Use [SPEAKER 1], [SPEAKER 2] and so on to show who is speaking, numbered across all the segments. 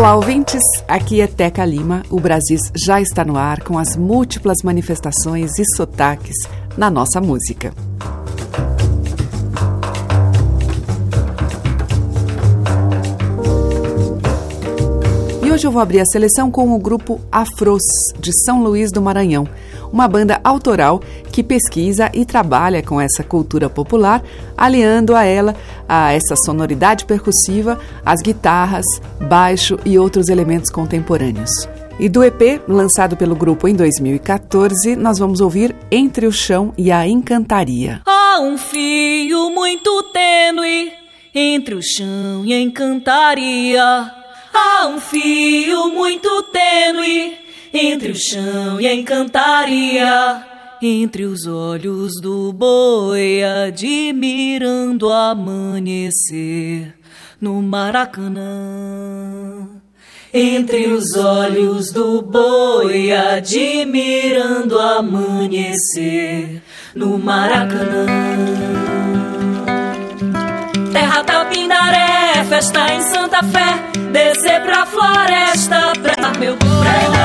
[SPEAKER 1] Olá, ouvintes. Aqui é Teca Lima. O Brasis já está no ar com as múltiplas manifestações e sotaques na nossa música. Hoje eu vou abrir a seleção com o grupo Afros, de São Luís do Maranhão, uma banda autoral que pesquisa e trabalha com essa cultura popular, aliando a ela, a essa sonoridade percussiva, as guitarras, baixo e outros elementos contemporâneos. E do EP, lançado pelo grupo em 2014, nós vamos ouvir Entre o Chão e a Encantaria.
[SPEAKER 2] Há um fio muito tênue entre o chão e a encantaria. Há um fio muito tênue entre o chão e a encantaria. Entre os olhos do boi, admirando o amanhecer no Maracanã. Entre os olhos do boi, admirando o amanhecer no Maracanã. Terra Tapindaré, festa em Santa Fé, descer pra floresta pra meu Miolo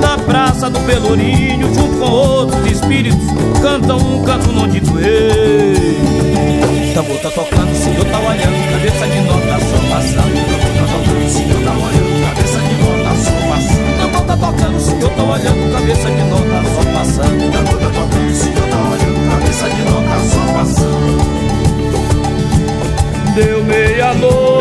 [SPEAKER 3] Na praça do Pelourinho, junto com outros espíritos, cantam um canto não dito ei. Tambor tá tocando, o senhor tá olhando, cabeça de nota só passando. Tambor tá tocando, o senhor tá olhando, cabeça de nota só passando. Tambor tá tocando, o senhor tá olhando, cabeça de nota só passando. Tambor tá tocando, o senhor tá olhando, cabeça de nota só passando. Deu meia-noite,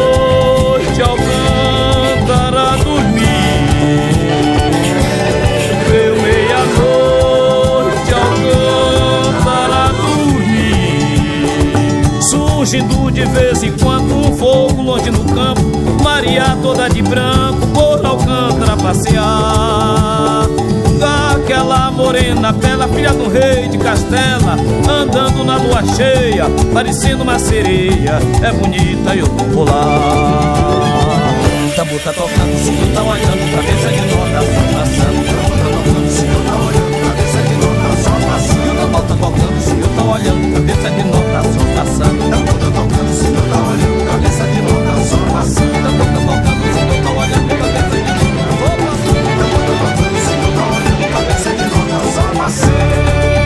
[SPEAKER 3] de vez em quando um fogo longe no campo, Maria toda de branco, por Alcântara passear aquela morena bela, filha do rei de Castela, andando na lua cheia, parecendo uma sereia. É bonita e eu vou lá. Tambor tá tocando, o tá olhando, cabeça de nota passando. Olhando, cabeça de nota só passando. Tá tocando, o senhor tá olhando, cabeça de nota só passando. Tá tocando, o senhor tá olhando, cabeça de nota só passando. Tambor tá tocando, o senhor tá olhando, cabeça de nota só passando.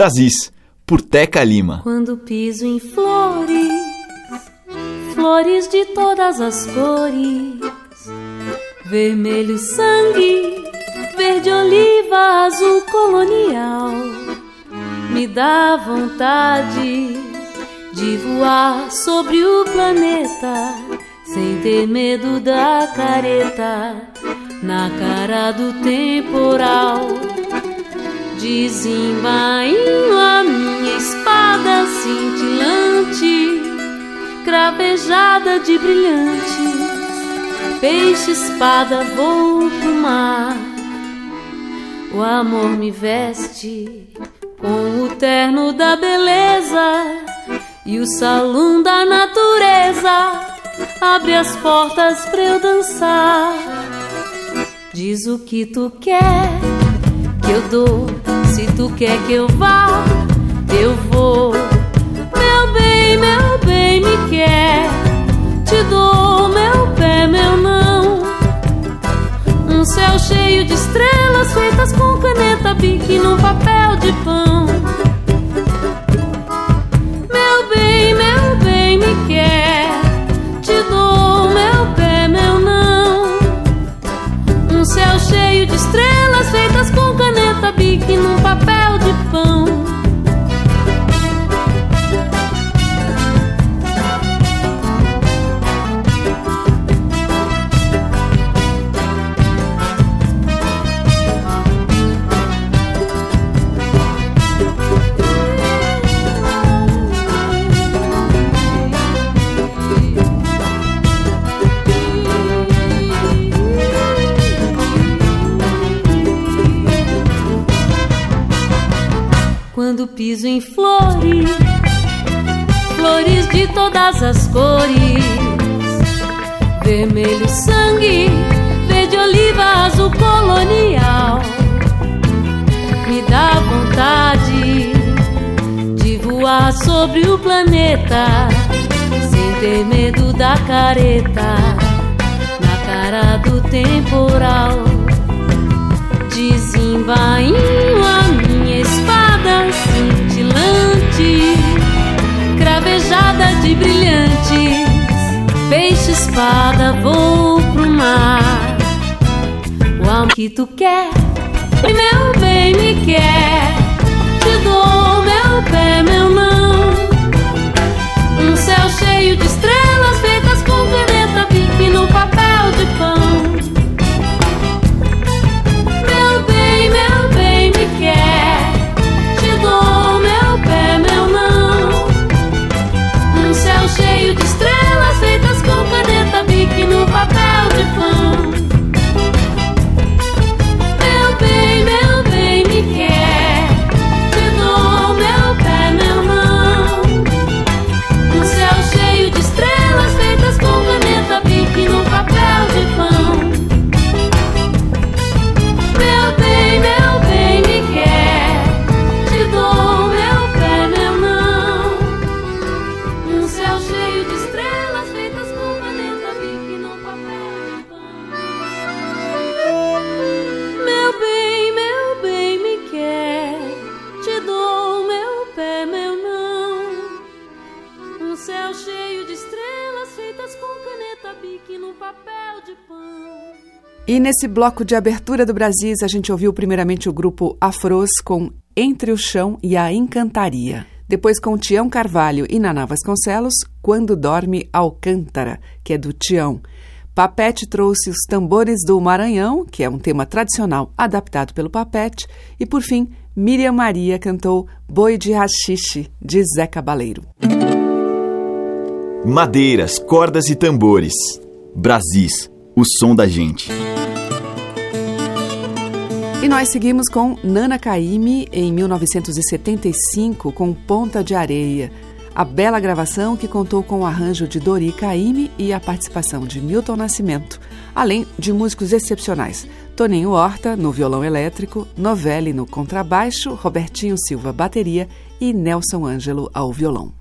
[SPEAKER 4] Brasis, por Teca Lima.
[SPEAKER 2] Quando piso em flores, flores de todas as cores, vermelho sangue, verde oliva, azul colonial, me dá vontade de voar sobre o planeta sem ter medo da careta na cara do temporal. Desembainho a minha espada cintilante, cravejada de brilhantes. Peixe espada vou pro mar. O amor me veste com o terno da beleza e o salão da natureza abre as portas pra eu dançar. Diz o que tu quer que eu dou, se tu quer que eu vá, eu vou. Meu bem, meu bem, me quer, te dou meu pé, meu não. Um céu cheio de estrelas feitas com caneta bique num papel de pão. Piso em flores, flores de todas as cores, vermelho sangue, verde oliva, azul colonial. Me dá vontade de voar sobre o planeta, sem ter medo da careta, na cara do temporal. Desembainho a minha espada cravejada de brilhantes, peixe espada vou pro mar. O amor que tu quer, meu bem me quer, te dou meu pé, meu não. Um céu cheio de estrelas
[SPEAKER 1] nesse bloco de abertura do Brasis, a gente ouviu primeiramente o grupo Afros com Entre o Chão e a Encantaria. Depois com Tião Carvalho e Naná Vasconcelos, Quando Dorme Alcântara, que é do Tião. Papete trouxe os tambores do Maranhão, que é um tema tradicional adaptado pelo Papete. E por fim, Miriam Maria cantou Boi de Rachixe, de Zé Cabaleiro.
[SPEAKER 4] Madeiras, cordas e tambores. Brasis, o som da gente.
[SPEAKER 1] E nós seguimos com Nana Caymmi em 1975 com Ponta de Areia. A bela gravação que contou com o arranjo de Dori Caymmi e a participação de Milton Nascimento, além de músicos excepcionais. Toninho Horta no violão elétrico, Novelli no contrabaixo, Robertinho Silva bateria e Nelson Ângelo ao violão.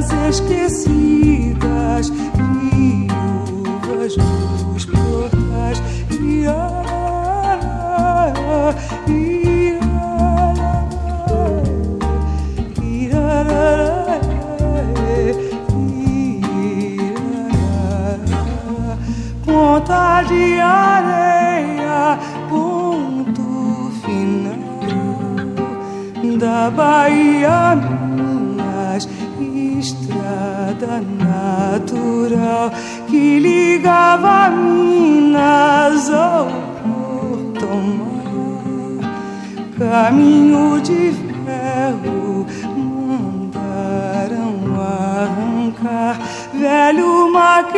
[SPEAKER 5] Casas esquecidas, viúvas nos portais e ai, Ponta de areia, ponto final da Bahia, caminho de ferro mandaram arrancar velho maquinista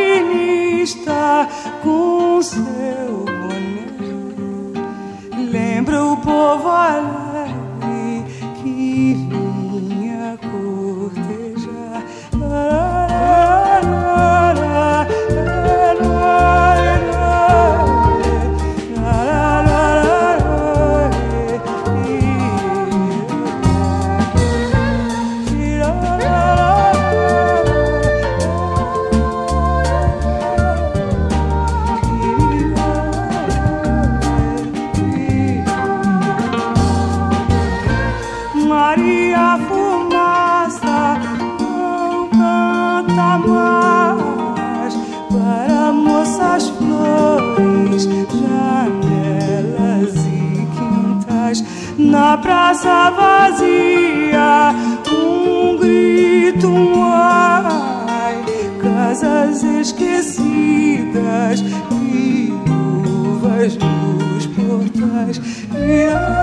[SPEAKER 5] na praça vazia. Um grito, um ai, casas esquecidas, viúvas nos portais. E
[SPEAKER 6] Os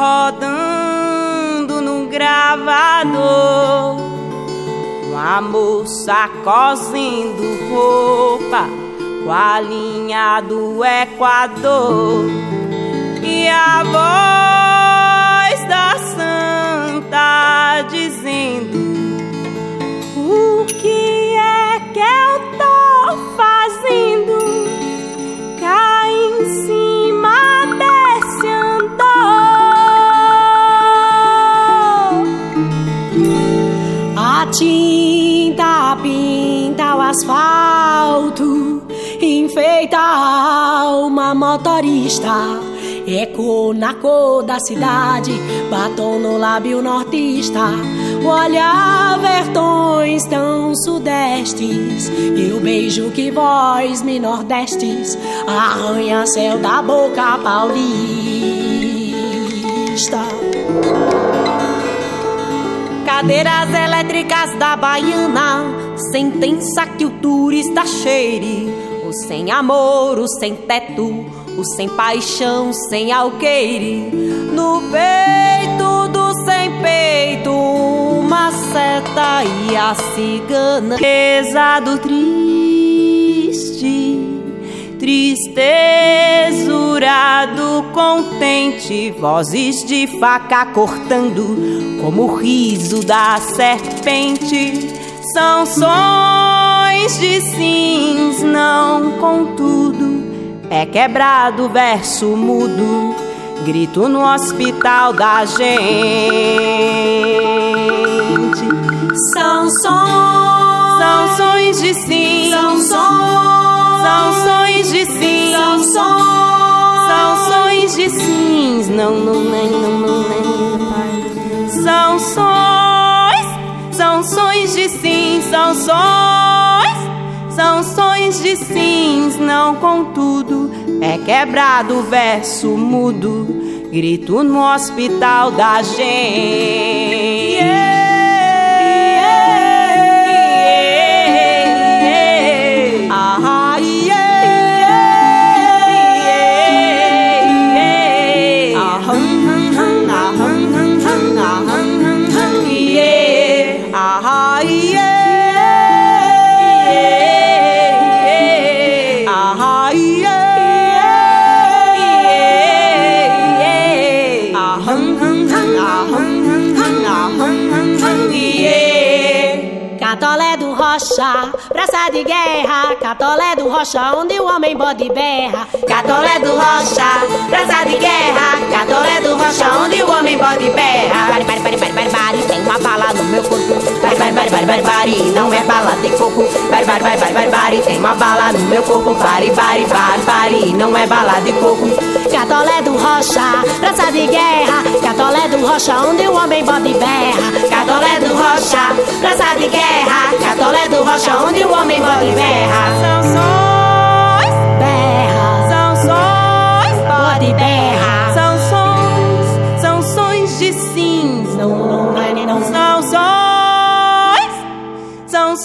[SPEAKER 6] rodando no gravador. Uma moça cosendo roupa com a linha do Equador. E a voz da santa dizendo.
[SPEAKER 7] Tinta pinta o asfalto, enfeita a alma motorista. Eco na cor da cidade, batom no lábio nortista. O olhar vertões tão sudestes, e o beijo que vós me nordestes arranha céu da boca paulista. Cadeiras elétricas da Baiana, sentença que o turista cheire. O sem amor, o sem teto, o sem paixão, sem alqueire. No peito do sem peito, uma seta e a cigana. Pesado triste,
[SPEAKER 6] Tristezurado, contente, vozes de faca cortando, como o riso da serpente. São sons de sims, não contudo, é quebrado verso mudo, grito no hospital da gente.
[SPEAKER 7] São sons,
[SPEAKER 6] são sons de sim,
[SPEAKER 7] são sons.
[SPEAKER 6] São sons de sims.
[SPEAKER 7] São sons.
[SPEAKER 6] São sons de sims. Não, não, nem, não, não, nem. São sons. São sons de sims. São sons. São sons de sims. Não, contudo, é quebrado o verso mudo. Grito no hospital da gente.
[SPEAKER 7] Rocha, onde o homem bode berra.
[SPEAKER 6] Catolé do rocha, praça de guerra, catolé do rocha, onde o homem bode berra.
[SPEAKER 7] Bari, bari, bari, bari, bari, bari, tem uma bala no meu corpo.
[SPEAKER 6] Bari, bari, bari, bari, bari, bari, não é bala de coco. Bari, bari, bari, bari, bari, bari, tem uma bala no meu corpo. Bari, bari, bari, bari, não é bala de coco.
[SPEAKER 7] Catolé do rocha, praça de guerra, catolé do rocha, onde o homem bode berra.
[SPEAKER 6] Catolé do rocha, praça de guerra, catolé do rocha, onde o homem bode berra. São sons,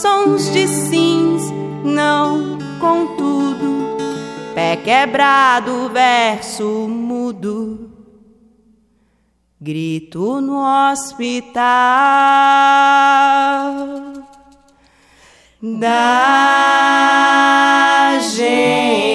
[SPEAKER 6] sons, de sims,
[SPEAKER 7] não,
[SPEAKER 6] contudo, pé quebrado, verso mudo. Grito no hospital da gente.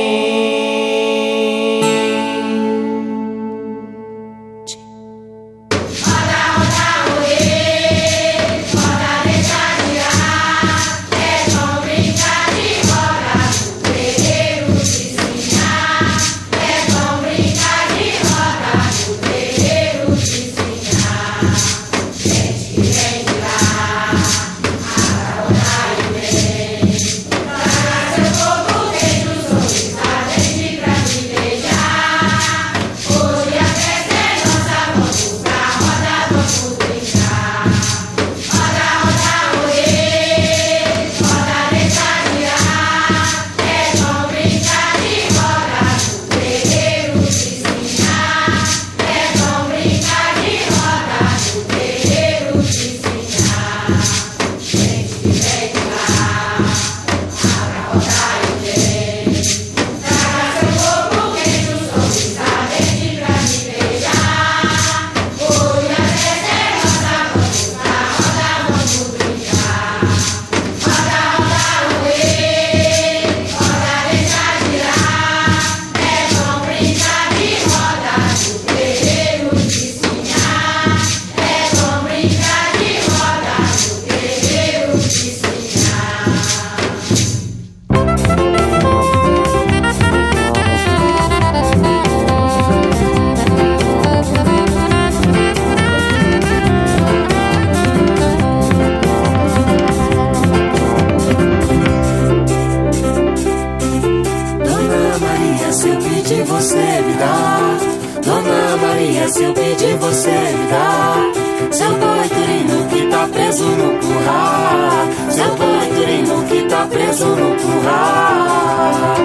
[SPEAKER 8] Curral.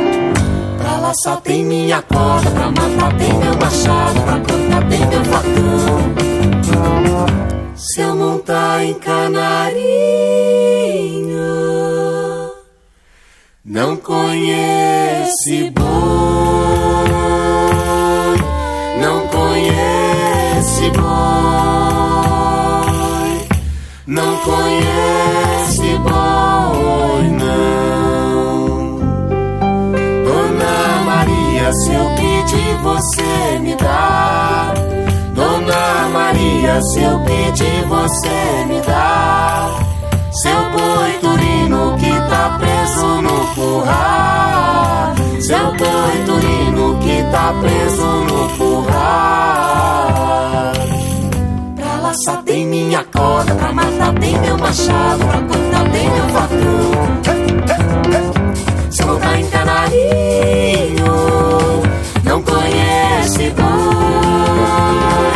[SPEAKER 8] Pra laçar tem minha corda, pra matar tem meu machado, pra plantar tem meu facão. Se eu montar em canarinho, não conhece boi, não conhece boi, não conhece se eu pedir, você me dá. Dona Maria, se eu pedir, você me dá. Seu boi turino que tá preso no curral. Seu boi turino que tá preso no curral. Pra laçar tem minha corda, pra matar tem meu machado, pra cortar tem meu facão. Montar em canarinho, não conhece boi,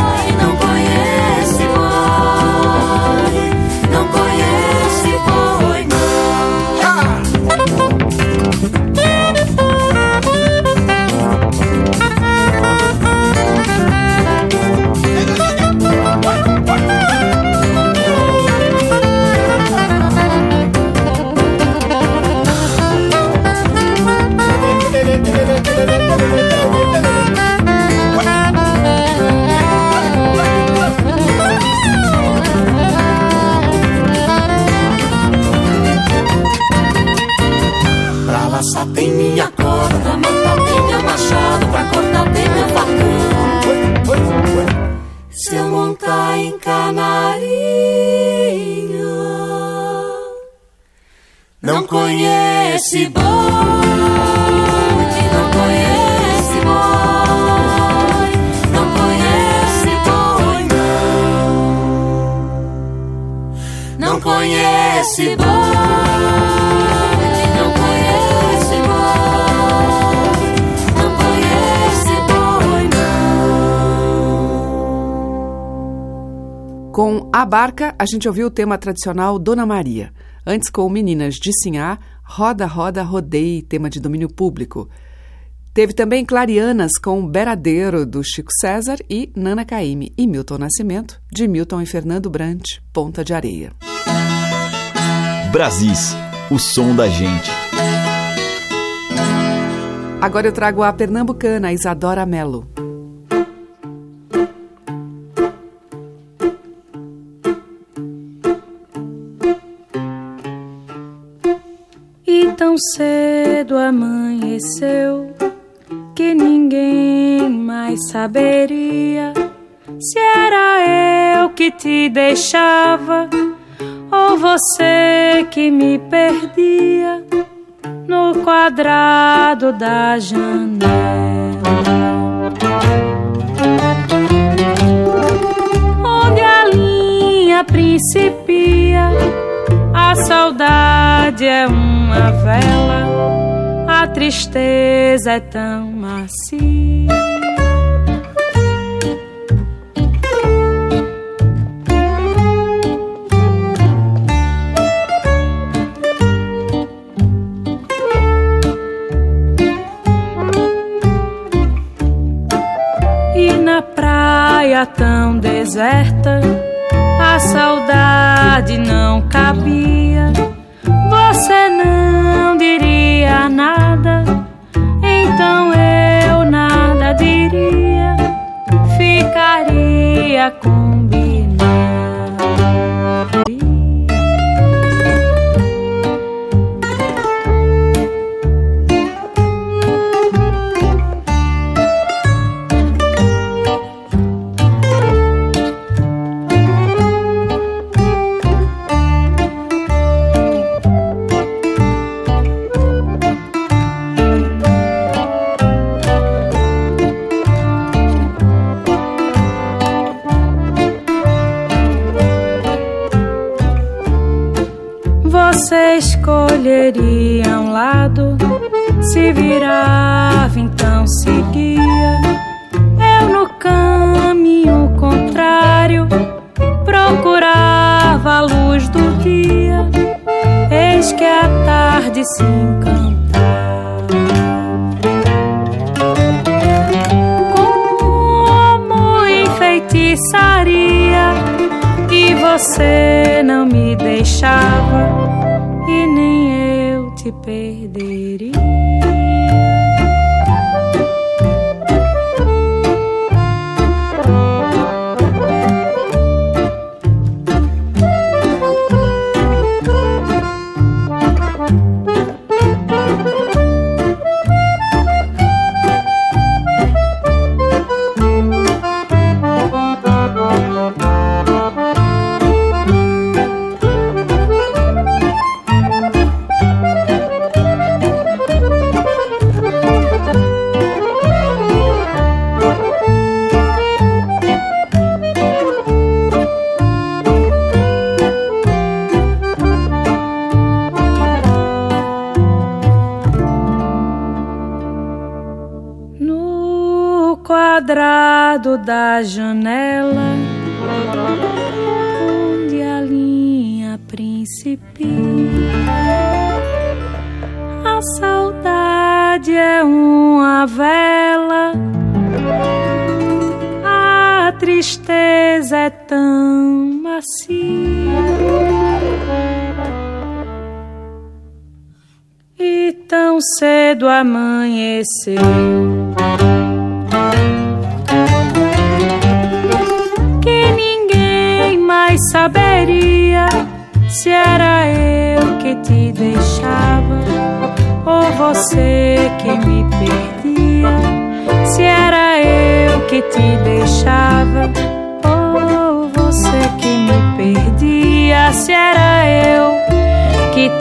[SPEAKER 1] Barca, a gente ouviu o tema tradicional Dona Maria. Antes, com Meninas de Sinhá, Roda, Roda, Rodei, tema de domínio público. Teve também Clarianas com Beradeiro, do Chico César, e Nana Caymmi e Milton Nascimento, de Milton e Fernando Brant, Ponta de Areia.
[SPEAKER 4] Brasis, o som da gente.
[SPEAKER 1] Agora eu trago a pernambucana Isadora Mello.
[SPEAKER 2] Cedo amanheceu que ninguém mais saberia se era eu que te deixava ou você que me perdia no quadrado da janela. Onde a linha principia, a saudade é uma vela, a tristeza é tão macia. E na praia tão deserta, a saudade não cabia. Você não diria nada, então eu nada diria. Ficaria combinado. Você você não me deixava e nem eu te perderia.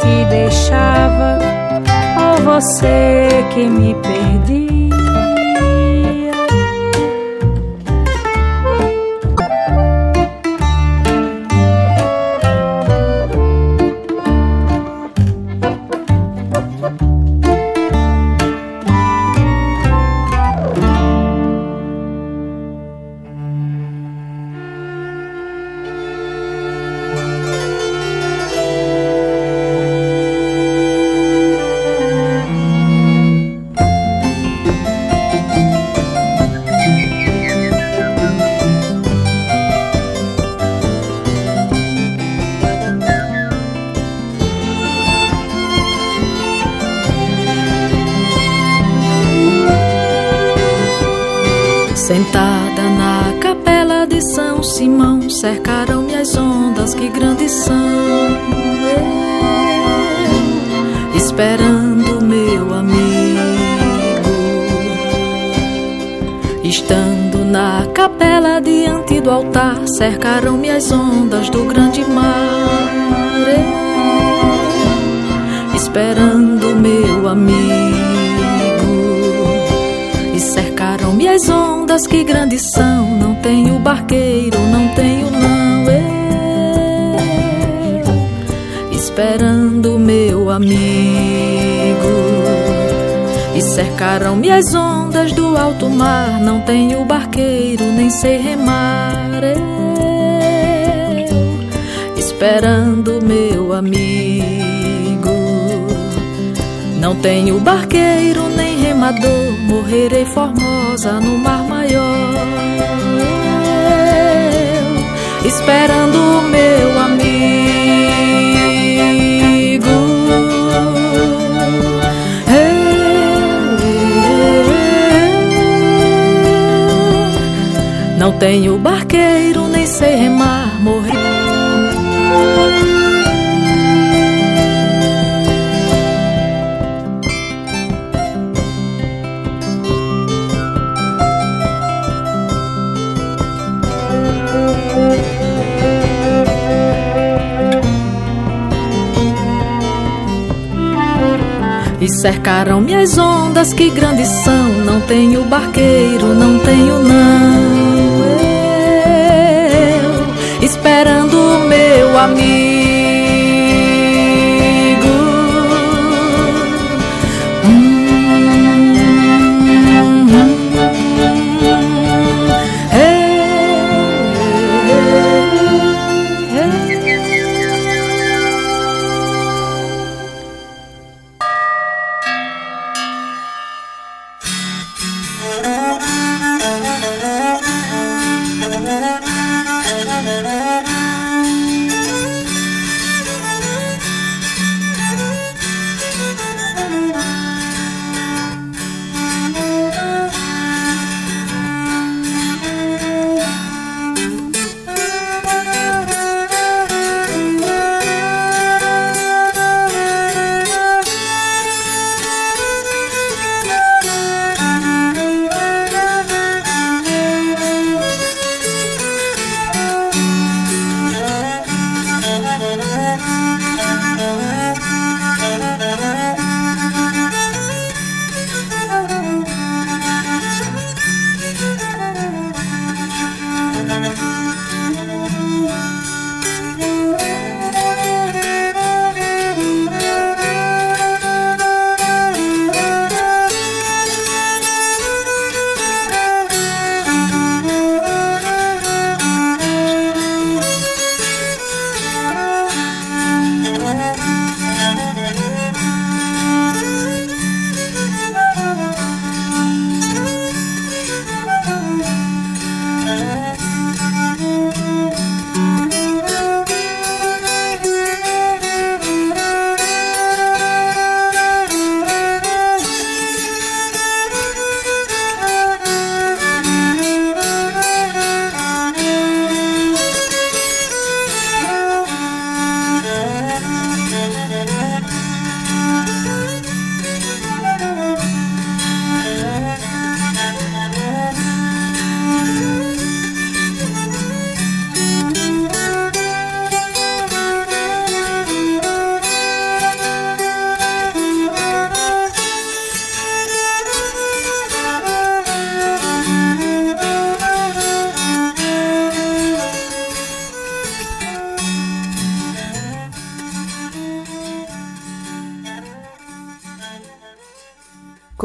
[SPEAKER 9] Que deixava ou você que me perdia.
[SPEAKER 10] Cercaram-me as ondas do alto mar. Não tenho barqueiro, nem sei remar. Eu, esperando meu amigo. Não tenho barqueiro nem remador, morrerei formosa no mar maior. Eu, esperando meu tenho barqueiro nem sei remar, morri. E cercaram-me as ondas, que grandes são. Não tenho barqueiro, não tenho não. Esperando meu amigo.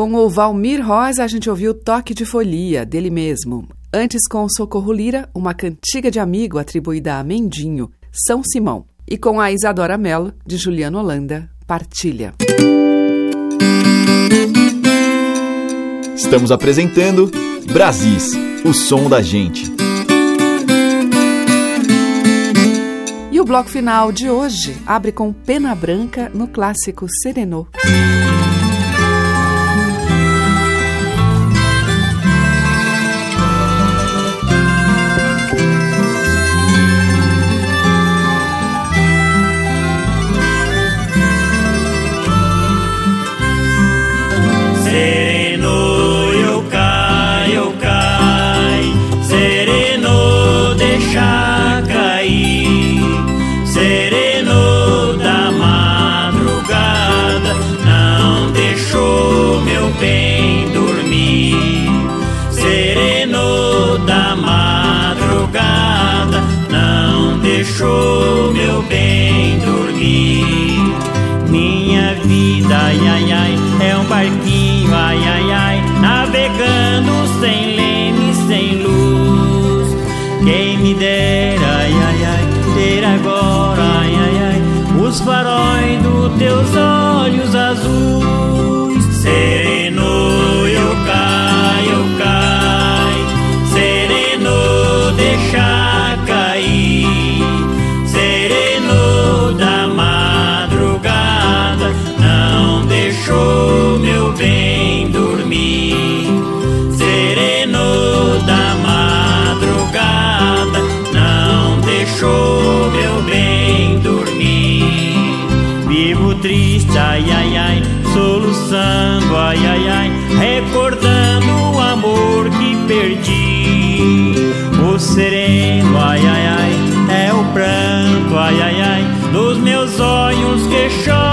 [SPEAKER 1] Com o Valmir Rosa, a gente ouviu Toque de Folia, dele mesmo. Antes, com Socorro Lira, uma cantiga de amigo atribuída a Mendinho, São Simão. E com a Isadora Mello, de Juliano Holanda, Partilha.
[SPEAKER 4] Estamos apresentando Brasis, o som da gente.
[SPEAKER 1] E o bloco final de hoje abre com Pena Branca no clássico Serenô.
[SPEAKER 11] Me dera, ai ai ai, ter agora, ai ai ai, os faróis dos teus olhos azuis. Sereno, soluçando, ai ai ai, recordando o amor que perdi. O sereno, ai ai ai, é o pranto, ai ai ai, dos meus olhos que chora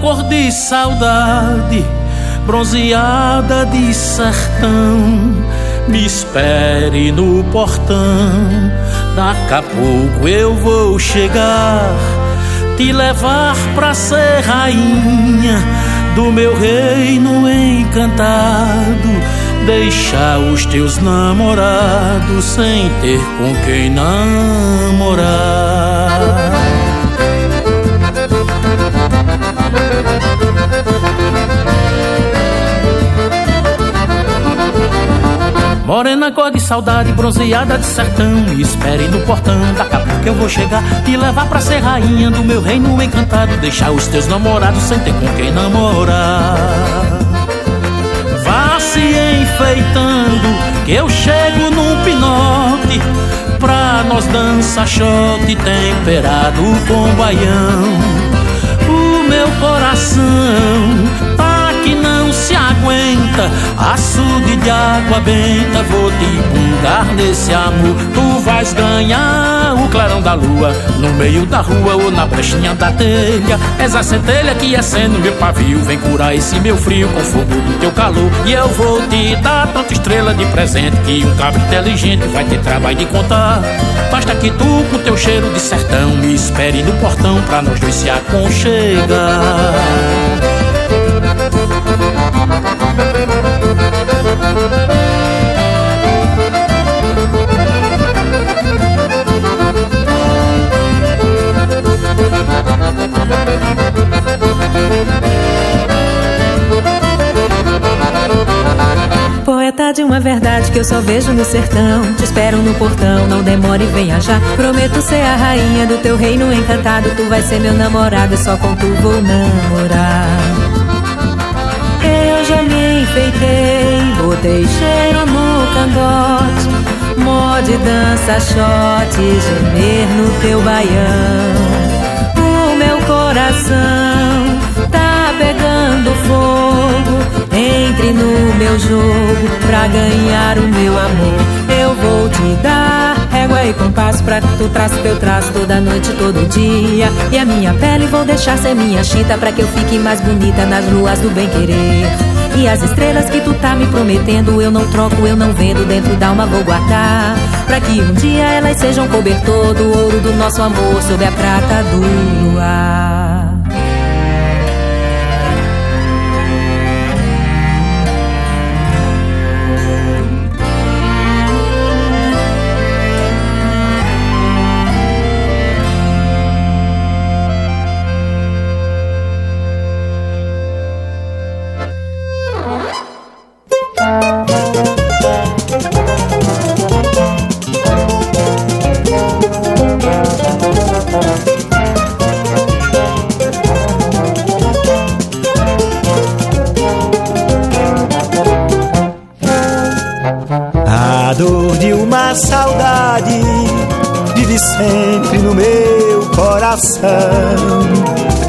[SPEAKER 12] Cor de saudade, bronzeada de sertão. Me espere no portão, daqui a pouco eu vou chegar. Te levar pra ser rainha do meu reino encantado. Deixar os teus namorados sem ter com quem namorar. Morena cor de saudade, bronzeada de sertão. Me espere no portão, daqui a pouco eu vou chegar Te levar pra ser rainha do meu reino encantado. Deixar os teus namorados sem ter com quem namorar. Vá se enfeitando, que eu chego num pinote. Pra nós dançar shot temperado com baião. O meu coração que se aguenta Açude de água benta Vou te bungar nesse amor. Tu vais ganhar o clarão da lua No meio da rua ou na brechinha da telha. És a centelha que acende meu pavio Vem curar esse meu frio com fogo do teu calor. E eu vou te dar tanta estrela de presente Que um cabra inteligente vai ter trabalho de contar. Basta que tu com teu cheiro de sertão Me espere no portão pra nós dois se aconchegar
[SPEAKER 9] Poeta de uma verdade que eu só vejo no sertão. Te espero no portão, não demore e venha já. Prometo ser a rainha do teu reino encantado. Tu vai ser meu namorado e só com tu vou namorar enfeitei, botei cheiro no cangote, mode dança shot, gemer no teu baião. O meu coração tá pegando fogo, entre no meu jogo pra ganhar o meu amor. Eu vou te dar régua e compasso pra que tu traça teu traço toda noite, todo dia. E a minha pele vou deixar ser minha chita pra que eu fique mais bonita nas ruas do bem querer. E as estrelas que tu tá me prometendo Eu não troco, eu não vendo Dentro da alma vou guardar. Pra que um dia elas sejam cobertor Do ouro do nosso amor Sob a prata do luar
[SPEAKER 13] coração.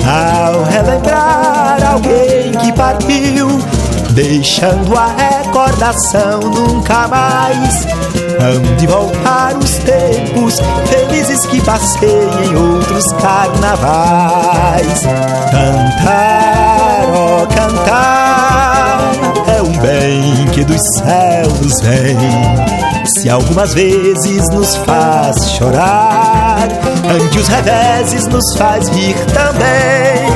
[SPEAKER 13] Ao relembrar alguém que partiu, deixando a recordação nunca mais. Hão de voltar os tempos felizes que passei em outros carnavais. Cantar, oh, cantar, é um bem que dos céus vem se algumas vezes nos faz chorar, ante os reveses nos faz rir também.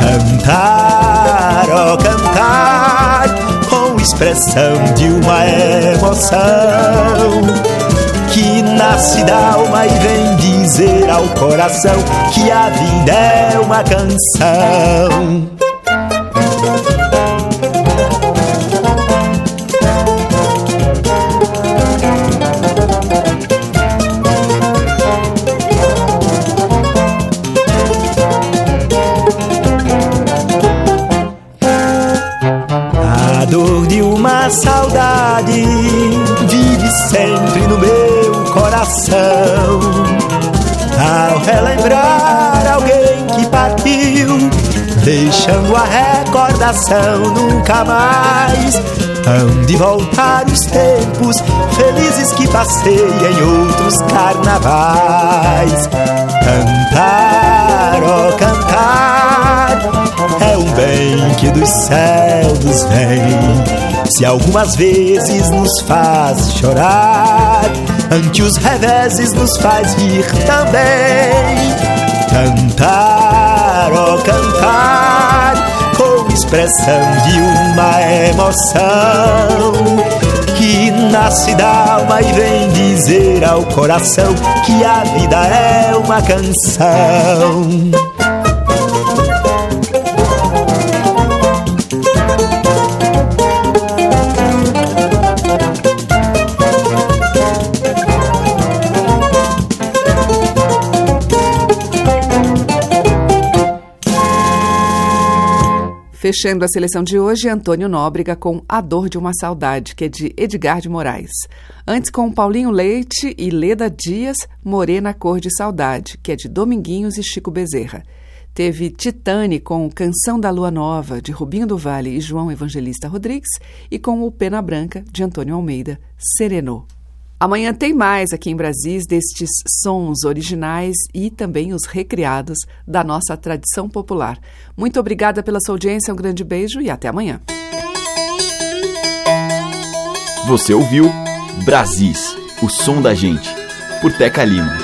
[SPEAKER 13] Cantar, oh, cantar, com expressão de uma emoção que nasce da alma e vem dizer ao coração que a vida é uma canção. Coração. Ao relembrar alguém que partiu, deixando a recordação nunca mais. Hão de voltar os tempos felizes que passei em outros carnavais. Cantar, oh, cantar, é um bem que dos céus vem. Se algumas vezes nos faz chorar, ante os reveses nos faz rir também. Cantar, oh, cantar, com expressão de uma emoção que nasce da alma e vem dizer ao coração que a vida é uma canção.
[SPEAKER 1] Fechando a seleção de hoje, Antônio Nóbrega com A Dor de uma Saudade, que é de Edgar de Moraes. Antes, com Paulinho Leite e Leda Dias, Morena Cor de Saudade, que é de Dominguinhos e Chico Bezerra. Teve Titane com Canção da Lua Nova, de Rubinho do Vale e João Evangelista Rodrigues, e com o Pena Branca, de Antônio Almeida, Serenô. Amanhã tem mais aqui em Brasis destes sons originais e também os recriados da nossa tradição popular. Muito obrigada pela sua audiência, um grande beijo e até amanhã.
[SPEAKER 4] Você ouviu Brasis, o som da gente, por Teca Lima.